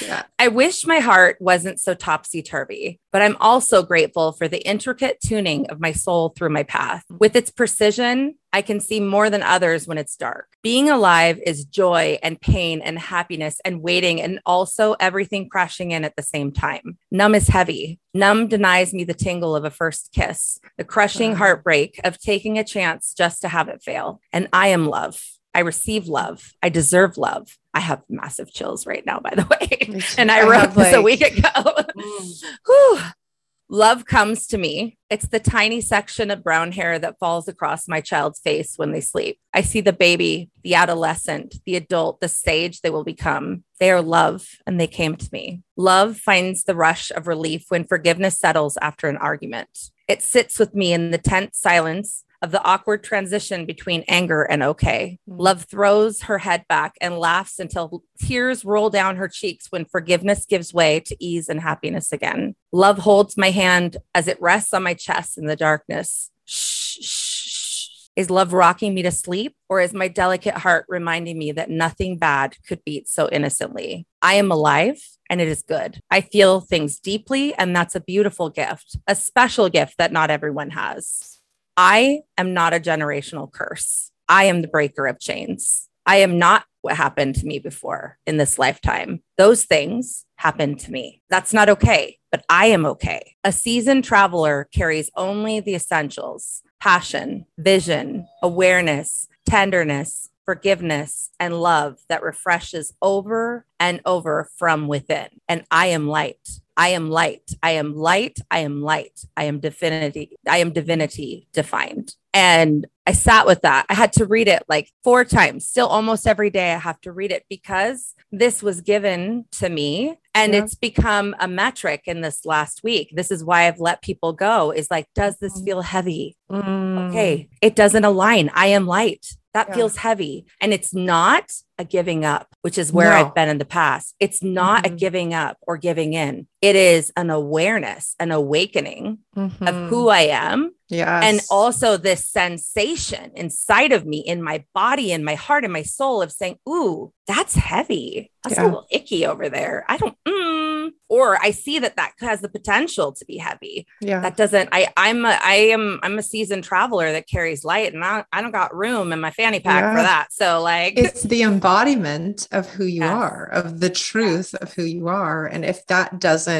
Yeah. I wish my heart wasn't so topsy turvy, but I'm also grateful for the intricate tuning of my soul through my path. With its precision, I can see more than others when it's dark. Being alive is joy and pain and happiness and waiting, and also everything crashing in at the same time. Numb is heavy. Numb denies me the tingle of a first kiss, the crushing heartbreak of taking a chance just to have it fail. And I am love. I receive love. I deserve love. I have massive chills right now, by the way. and I, I wrote this like... a week ago. mm. Love comes to me. It's the tiny section of brown hair that falls across my child's face when they sleep. I see the baby, the adolescent, the adult, the sage they will become. They are love and they came to me. Love finds the rush of relief when forgiveness settles after an argument. It sits with me in the tense silence of the awkward transition between anger and okay. Mm-hmm. Love throws her head back and laughs until tears roll down her cheeks when forgiveness gives way to ease and happiness again. Love holds my hand as it rests on my chest in the darkness. Shh, shh. Is love rocking me to sleep, or is my delicate heart reminding me that nothing bad could beat so innocently? I am alive and it is good. I feel things deeply, and that's a beautiful gift, a special gift that not everyone has. I am not a generational curse. I am the breaker of chains. I am not what happened to me before in this lifetime. Those things happened to me. That's not okay, but I am okay. A seasoned traveler carries only the essentials passion, vision, awareness, tenderness, forgiveness, and love that refreshes over and over from within. And I am light. I am light. I am light. I am light. I am divinity. I am divinity defined. And I sat with that. I had to read it like four times. Still, almost every day, I have to read it because this was given to me and yeah. it's become a metric in this last week. This is why I've let people go is like, does this mm. feel heavy? Mm. Okay. It doesn't align. I am light. That yeah. feels heavy. And it's not a giving up, which is where no. I've been in the past. It's not mm-hmm. a giving up or giving in. It is an awareness, an awakening mm-hmm. of who I am. Yes. And also this sensation inside of me, in my body, in my heart, in my soul of saying, Ooh, that's heavy. That's yeah. a little icky over there. I don't, mm, or I see that that has the potential to be heavy. Yeah. That doesn't, I, I'm a, I am, I'm a seasoned traveler that carries light and I, I don't got room in my fanny pack yeah. for that. So like, it's the embodiment of who you yes. are, of the truth of who you are. And if that doesn't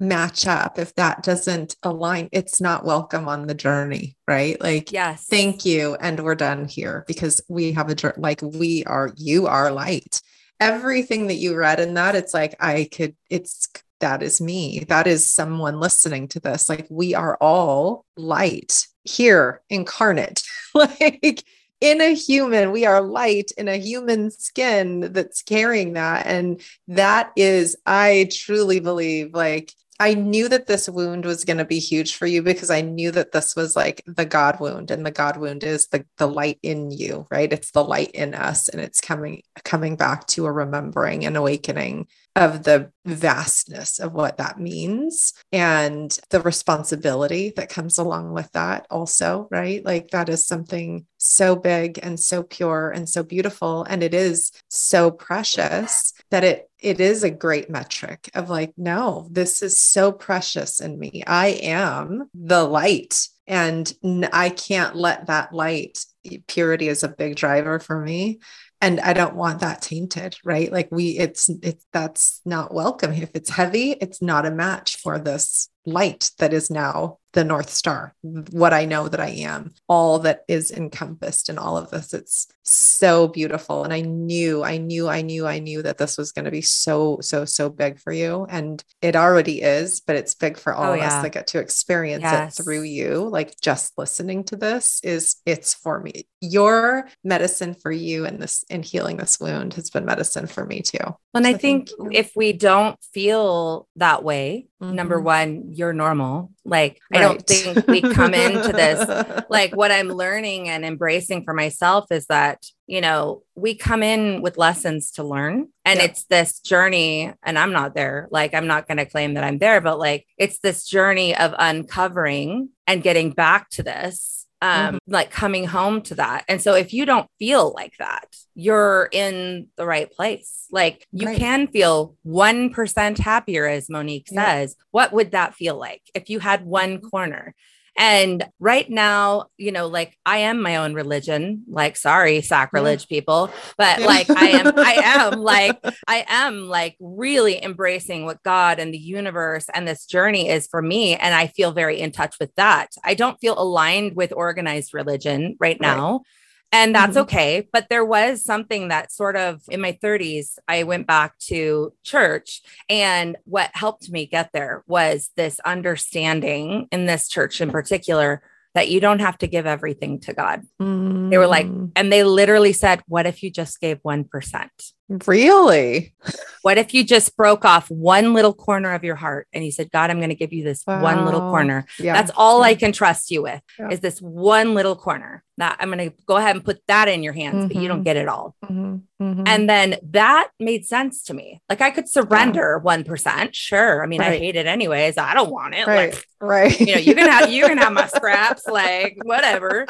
match up, if that doesn't align, it's not welcome on the journey, right? Like, yes, thank you. And we're done here because we have a, like, we are, you are light. Everything that you read in that, it's like, I could, it's, that is me. That is someone listening to this. Like, we are all light here incarnate. like, in a human, we are light in a human skin that's carrying that. And that is, I truly believe, like, I knew that this wound was going to be huge for you because I knew that this was like the God wound and the God wound is the the light in you, right? It's the light in us and it's coming coming back to a remembering and awakening of the vastness of what that means and the responsibility that comes along with that also right? Like that is something so big and so pure and so beautiful and it is so precious that it it is a great metric of like no this is so precious in me. I am the light and i can't let that light purity is a big driver for me and i don't want that tainted right? Like we it's it's that's not welcome if it's heavy it's not a match for this light that is now the North Star, what I know that I am, all that is encompassed in all of this. It's so beautiful. And I knew, I knew, I knew, I knew that this was going to be so, so, so big for you. And it already is, but it's big for all oh, of yeah. us that get to experience yes. it through you. Like just listening to this is, it's for me. Your medicine for you and this, in healing this wound has been medicine for me too. And so I think if we don't feel that way, mm-hmm. number one, you're normal. Like, right. I don't think we come into this. Like, what I'm learning and embracing for myself is that, you know, we come in with lessons to learn. And yeah. it's this journey. And I'm not there. Like, I'm not going to claim that I'm there, but like, it's this journey of uncovering and getting back to this um, mm-hmm. like coming home to that. And so if you don't feel like that, you're in the right place. Like you right. can feel 1% happier, as Monique says. Yeah. What would that feel like if you had one mm-hmm. corner? And right now, you know, like I am my own religion, like sorry, sacrilege yeah. people, but like I am, I am like, I am like really embracing what God and the universe and this journey is for me. And I feel very in touch with that. I don't feel aligned with organized religion right now. Right and that's mm-hmm. okay. But there was something that sort of in my 30s, I went back to church. And what helped me get there was this understanding in this church in particular that you don't have to give everything to God. Mm. They were like, mm. and they literally said, What if you just gave 1%? Really? What if you just broke off one little corner of your heart and you said, God, I'm going to give you this wow. one little corner. Yeah. That's all yeah. I can trust you with yeah. is this one little corner that I'm going to go ahead and put that in your hands, mm-hmm. but you don't mm-hmm. get it all. Mm-hmm. Mm-hmm. And then that made sense to me. Like I could surrender one. Sure. I mean, right. I hate it anyways. I don't want it. Right. Like, right. You know, you can have you can have my scraps, like whatever.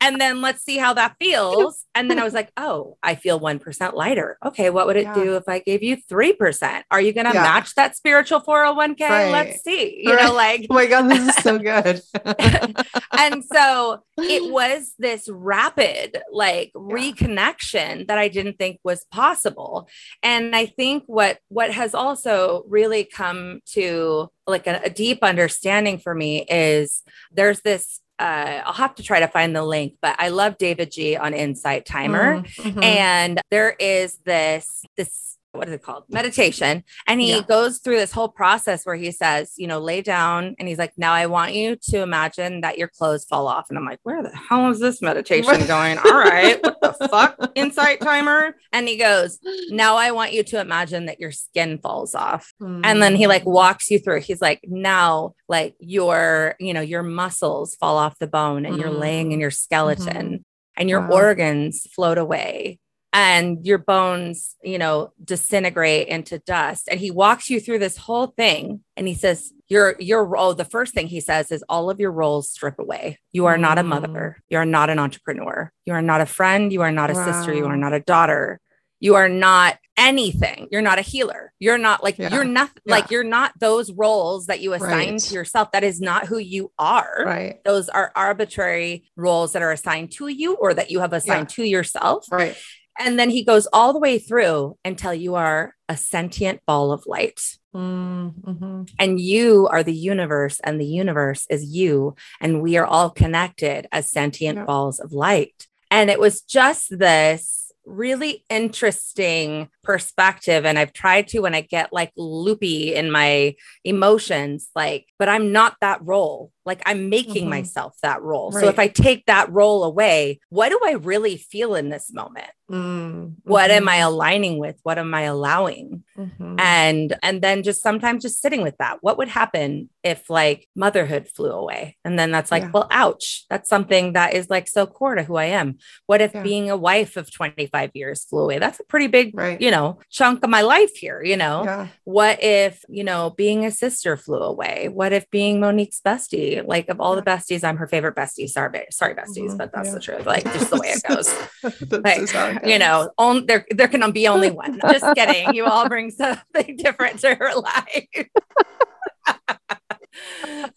And then let's see how that feels. And then I was like, oh, I feel one percent lighter. Okay, what would it yeah. do if I gave you three percent? Are you gonna yeah. match that spiritual 401k? Right. Let's see. You right. know, like oh my god, this is so good. and so it was this rapid like reconnection that I didn't think was possible. And I think what what has also really come to like a, a deep understanding for me is there's this uh, I'll have to try to find the link, but I love David Ji on Insight Timer. Mm-hmm. And there is this, this what is it called? Meditation. And he yeah. goes through this whole process where he says, you know, lay down and he's like, now I want you to imagine that your clothes fall off. And I'm like, where the hell is this meditation going? All right. What the fuck? Insight timer. And he goes, now I want you to imagine that your skin falls off. Mm. And then he like walks you through. He's like, now like your, you know, your muscles fall off the bone and mm. you're laying in your skeleton. Mm-hmm and your wow. organs float away and your bones, you know, disintegrate into dust. And he walks you through this whole thing and he says, Your your role, the first thing he says is all of your roles strip away. You are not a mother, mm. you are not an entrepreneur, you are not a friend, you are not a wow. sister, you are not a daughter. You are not anything. You're not a healer. You're not like, Yeah. you're not Yeah. like, you're not those roles that you assign Right. to yourself. That is not who you are. Right. Those are arbitrary roles that are assigned to you or that you have assigned to yourself. Right. And then he goes all the way through until you are a sentient ball of light Mm-hmm. and you are the universe and the universe is you and we are all connected as sentient Yeah. balls of light and it was just this really interesting perspective and i've tried to when i get like loopy in my emotions like but i'm not that role like i'm making Mhm. myself that role so if i take that role away what do i really feel in this moment Mm-hmm. what am i aligning with what am i allowing Mhm. and and then just sometimes just sitting with that what would happen if like motherhood flew away and then that's like Yeah. well ouch that's something that is like so core to who i am what if Yeah. being a wife of 25 years flew away that's a pretty big Right. you know chunk of my life here you know? Yeah. what if you know being a sister flew away? What if being monique's bestie like of all the besties i'm her favorite bestie? Sorry sorry besties Mhm. but that's Yeah. the truth like just the way it goes. Like you know on, there there can be only one. Just kidding. You all bring something different to her life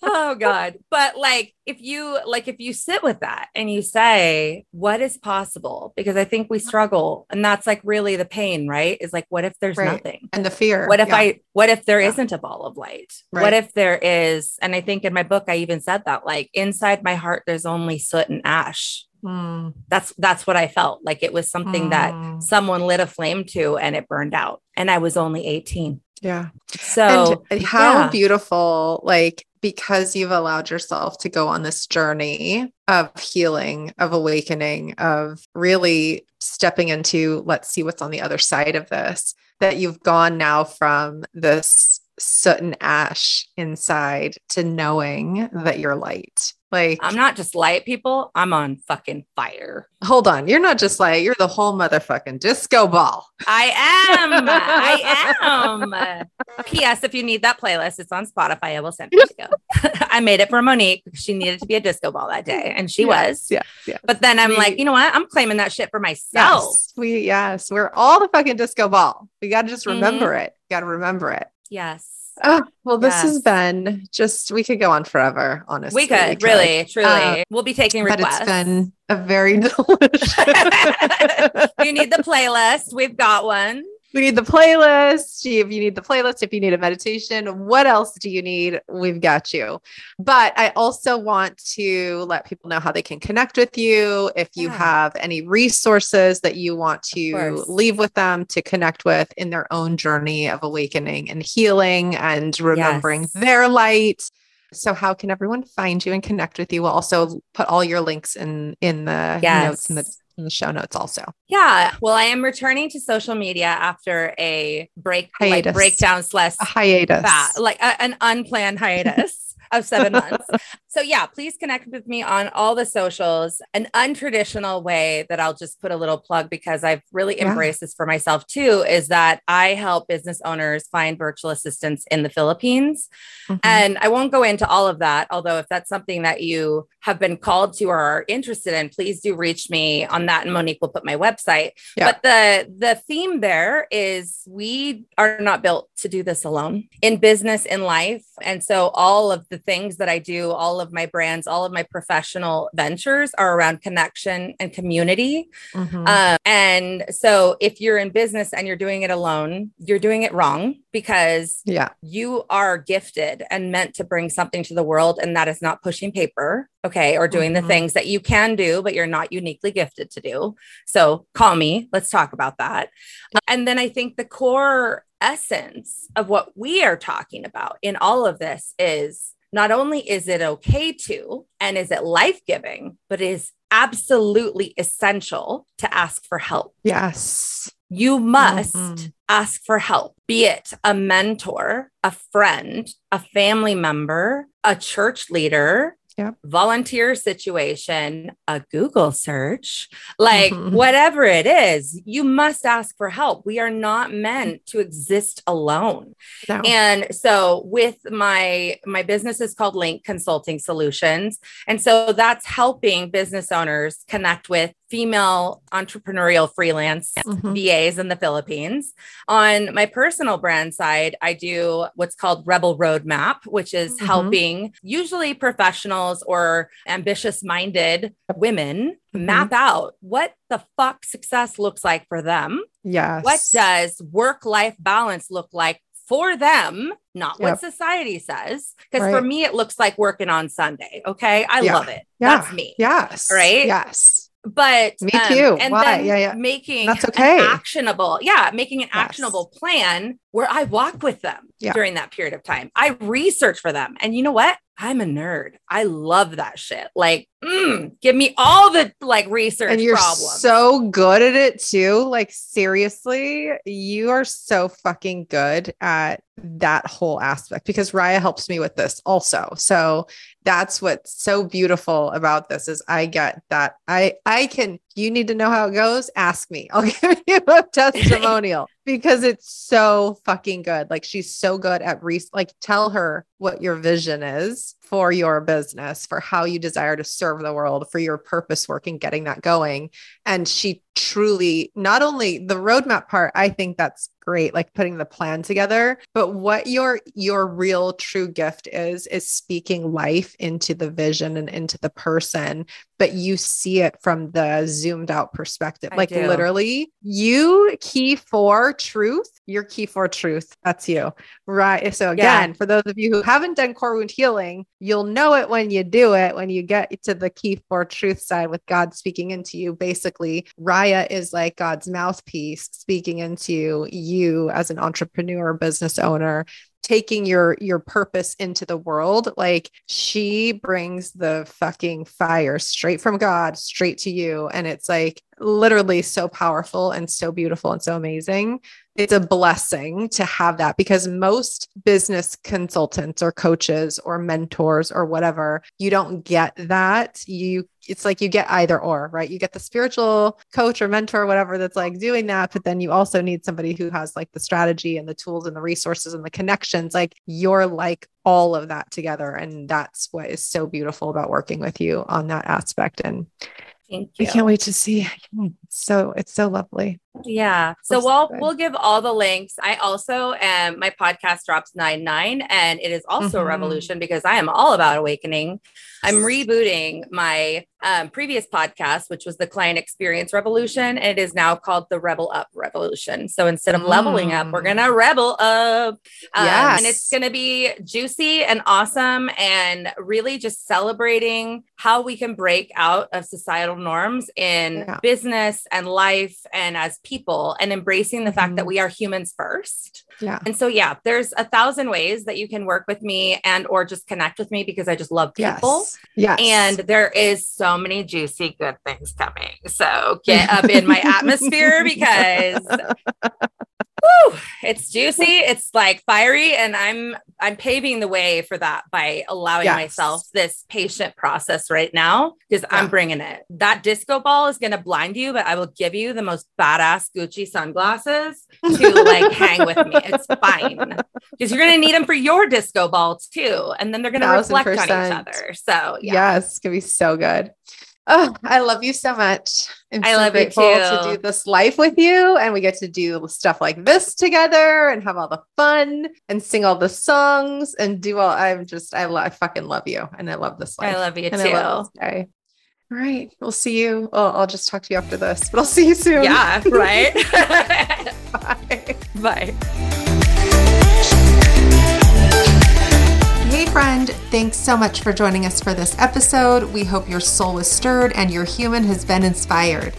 oh god but like if you like if you sit with that and you say what is possible because i think we struggle and that's like really the pain right is like what if there's Right. nothing and the fear. what if yeah. i what if there Yeah. not a ball of light Right. what if there is and i think in my book i even said that like inside my heart there's only soot and ash Mm, that's that's what i felt like it was something that mm, someone lit a flame to and it burned out and i was only 18 yeah. so and how yeah. beautiful, like, because you've allowed yourself to go on this journey of healing, of awakening, of really stepping into let's see what's on the other side of this, that you've gone now from this soot and ash inside to knowing that you're light. Like, i'm not just light people i'm on fucking fire hold on, you're not just like, you're the whole motherfucking disco ball. i am i am ps if you need that playlist it's on spotify i will send it to you i made it for monique because she needed to be a disco ball that day and she was Yeah. Yeah. but then i'm We- like you know what i'm claiming that shit for myself Yes, we yes, we're all the fucking disco ball. We got to just Mhm. remember it. Got to remember it. yes Oh, well, this has been just we could go on forever. Honestly, we could really truly Uh, we'll be taking requests. but it's been a very delicious. you need the playlist we've got one we need the playlist. If you need the playlist, if you need a meditation, what else do you need? We've got you. But I also want to let people know how they can connect with you. If you Yeah. have any resources that you want to leave with them to connect with in their own journey of awakening and healing and remembering Yes. their light. So how can everyone find you and connect with you? We'll also put all your links in in the notes in the Yes. In the show notes also. Yeah. Well, I am returning to social media after a break, like breakdown slash A hiatus. fat, like a- an unplanned hiatus of seven months. So yeah, please connect with me on all the socials. An untraditional way that I'll just put a little plug because I've really Yeah. embraced this for myself too is that I help business owners find virtual assistants in the Philippines. Mhm. And I won't go into all of that, although if that's something that you have been called to or are interested in, please do reach me on that. And Monique will put my website. Yeah. But the the theme there is we are not built to do this alone in business, in life. And so all of the things that I do, all of my brands, all of my professional ventures are around connection and community. Mhm. Um, and so if you're in business and you're doing it alone, you're doing it wrong because yeah. you are gifted and meant to bring something to the world and that is not pushing paper okay or doing Mhm. the things that you can do but you're not uniquely gifted to do so call me let's talk about that and then i think the core essence of what we are talking about in all of this is not only is it okay to and is it life-giving but it is absolutely essential to ask for help Yes. you must Mhm. ask for help, be it a mentor, a friend, a family member, a church leader, Yep. volunteer situation, a Google search, like Mhm. whatever it is, you must ask for help. We are not meant to exist alone. No. And so with my my business is called Linq Consulting Solutions. And so that's helping business owners connect with female entrepreneurial freelance mm-hmm. VAs in the Philippines. On my personal brand side, I do what's called Rebel Roadmap, which is mm-hmm. helping usually professionals or ambitious minded women mm-hmm. map out what the fuck success looks like for them. Yes. What does work life balance look like for them, not yep. what society says. Because right. for me, it looks like working on Sunday. Okay. I yeah. love it. Yeah. That's me. Yes. Right. Yes. But me um, too. and Why? then yeah, yeah. making that's okay. actionable. Yeah. Making an yes. actionable plan where I walk with them yeah. during that period of time. I research for them. And you know what? I'm a nerd. I love that shit. Like, mm, give me all the like research and you're problems. so good at it too. Like, seriously, you are so fucking good at that whole aspect because Riah helps me with this also. So that's what's so beautiful about this is I get that I I can you need to know how it goes ask me. I'll give you a testimonial because it's so fucking good. Like she's so good at re like tell her what your vision is for your business for how you desire to serve the world for your purpose work and getting that going. And she truly not only the roadmap part i think that's great like putting the plan together but what your your real true gift is is speaking life into the vision and into the person. But you see it from the zoomed out perspective. I like do. literally you key for truth your key for truth. That's you. Right. So again yeah. for those of you who haven't done core wound healing you'll know it when you do it when you get to the key for truth side with god speaking into you. Basically Riah is like god's mouthpiece speaking into you as an entrepreneur business owner taking your your purpose into the world. Like she brings the fucking fire straight from god straight to you. And it's like literally so powerful and so beautiful and so amazing. It's a blessing to have that because most business consultants or coaches or mentors or whatever you don't get that. You it's like you get either or right? You get the spiritual coach or mentor or whatever that's like doing that but then you also need somebody who has like the strategy and the tools and the resources and the connections. Like you're like all of that together and that's what is so beautiful about working with you on that aspect. And Thank you. I can't wait to see. So it's so lovely. Yeah. So we'll we'll give all the links. I also am my podcast drops nine nine, and it is also mm-hmm. a revolution because I am all about awakening. I'm rebooting my um, previous podcast, which was the client experience revolution. And it is now called the Rebel Up Revolution. So instead of mm. leveling up, we're gonna mm. rebel up. Um, yes. and it's gonna be juicy and awesome, and really just celebrating how we can break out of societal norms in yeah. business and life and as people and embracing the fact mm-hmm. that we are humans first. Yeah. And so yeah, there's a thousand ways that you can work with me and or just connect with me because I just love people. Yes. yes. And there is so many juicy good things coming. So get up in my atmosphere because Woo, it's juicy, it's like fiery, and I'm I'm paving the way for that by allowing yes. myself this patient process right now because yeah. I'm bringing it. That disco ball is going to blind you, but I will give you the most badass Gucci sunglasses to like hang with me. It's fine because you're going to need them for your disco ball too, and then they're going to reflect on each other. So yeah. yes, it's going to be so good. Oh, I love you so much. I'm I so love grateful you to do this life with you, and we get to do stuff like this together, and have all the fun, and sing all the songs, and do all. I'm just, I, lo- I fucking love you, and I love this life. I love you and too. Love all right, we'll see you. Oh, I'll just talk to you after this, but I'll see you soon. Yeah, right. Bye. Bye. Friend, thanks so much for joining us for this episode. We hope your soul was stirred and your human has been inspired.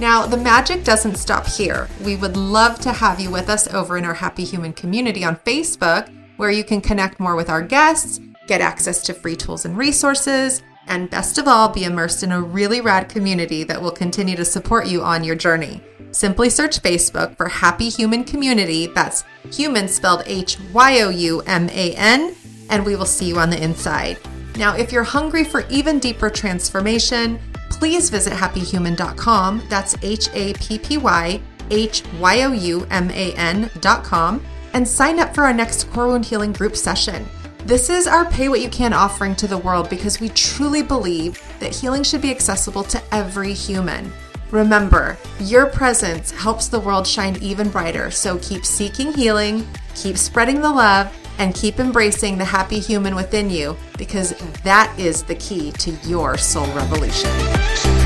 Now, the magic doesn't stop here. We would love to have you with us over in our Happy Human community on Facebook, where you can connect more with our guests, get access to free tools and resources, and best of all, be immersed in a really rad community that will continue to support you on your journey. Simply search Facebook for Happy Human Community. That's human spelled H Y O U M A N and we will see you on the inside. Now, if you're hungry for even deeper transformation, please visit happyhyouman.com. That's H A P P Y H Y O U M A N.com and sign up for our next Core Wound Healing group session. This is our pay what you can offering to the world because we truly believe that healing should be accessible to every human. Remember, your presence helps the world shine even brighter. So keep seeking healing, keep spreading the love, and keep embracing the happy human within you because that is the key to your soul revolution.